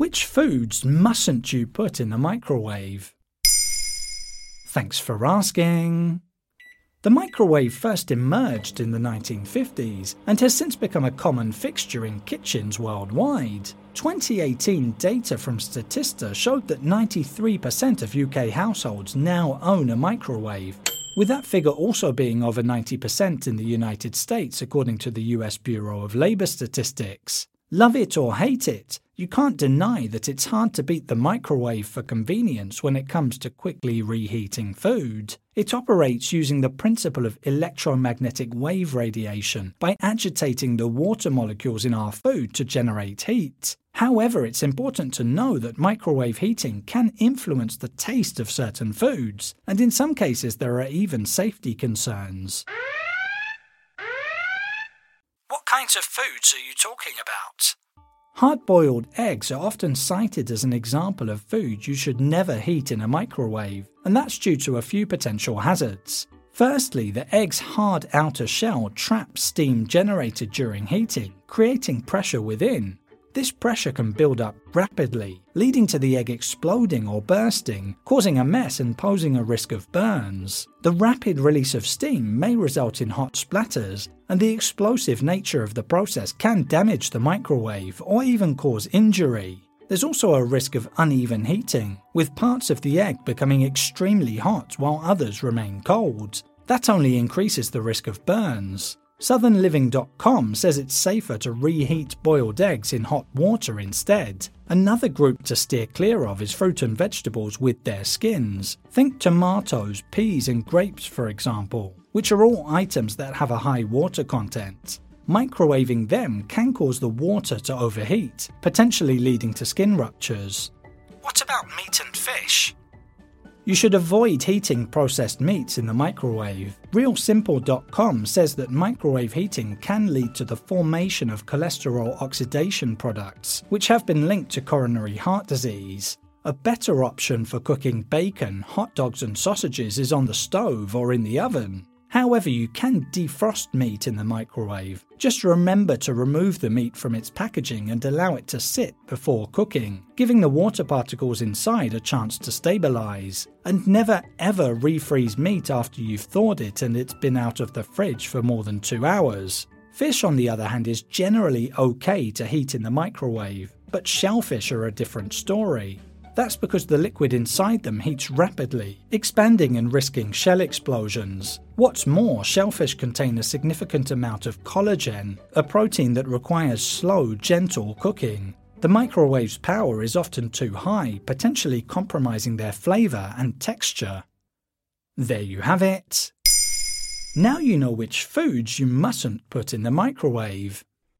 Which foods mustn't you put in the microwave? Thanks for asking. The microwave first emerged in the 1950s and has since become a common fixture in kitchens worldwide. 2018 data from Statista showed that 93% of UK households now own a microwave, with that figure also being over 90% in the United States, according to the US Bureau of Labor Statistics. Love it or hate it, you can't deny that it's hard to beat the microwave for convenience when it comes to quickly reheating food. It operates using the principle of electromagnetic wave radiation by agitating the water molecules in our food to generate heat. However, it's important to know that microwave heating can influence the taste of certain foods, and in some cases, there are even safety concerns. What kinds of foods are you talking about? Hard boiled eggs are often cited as an example of food you should never heat in a microwave, and that's due to a few potential hazards. Firstly, the egg's hard outer shell traps steam generated during heating, creating pressure within, this pressure can build up rapidly, leading to the egg exploding or bursting, causing a mess and posing a risk of burns. The rapid release of steam may result in hot splatters, and the explosive nature of the process can damage the microwave or even cause injury. There's also a risk of uneven heating, with parts of the egg becoming extremely hot while others remain cold. That only increases the risk of burns. SouthernLiving.com says it's safer to reheat boiled eggs in hot water instead. Another group to steer clear of is fruit and vegetables with their skins. Think tomatoes, peas, and grapes, for example, which are all items that have a high water content. Microwaving them can cause the water to overheat, potentially leading to skin ruptures. What about meat and fish? You should avoid heating processed meats in the microwave. RealSimple.com says that microwave heating can lead to the formation of cholesterol oxidation products, which have been linked to coronary heart disease. A better option for cooking bacon, hot dogs, and sausages is on the stove or in the oven. However, you can defrost meat in the microwave. Just remember to remove the meat from its packaging and allow it to sit before cooking, giving the water particles inside a chance to stabilize. And never ever refreeze meat after you've thawed it and it's been out of the fridge for more than two hours. Fish, on the other hand, is generally okay to heat in the microwave, but shellfish are a different story. That's because the liquid inside them heats rapidly, expanding and risking shell explosions. What's more, shellfish contain a significant amount of collagen, a protein that requires slow, gentle cooking. The microwave's power is often too high, potentially compromising their flavour and texture. There you have it. Now you know which foods you mustn't put in the microwave.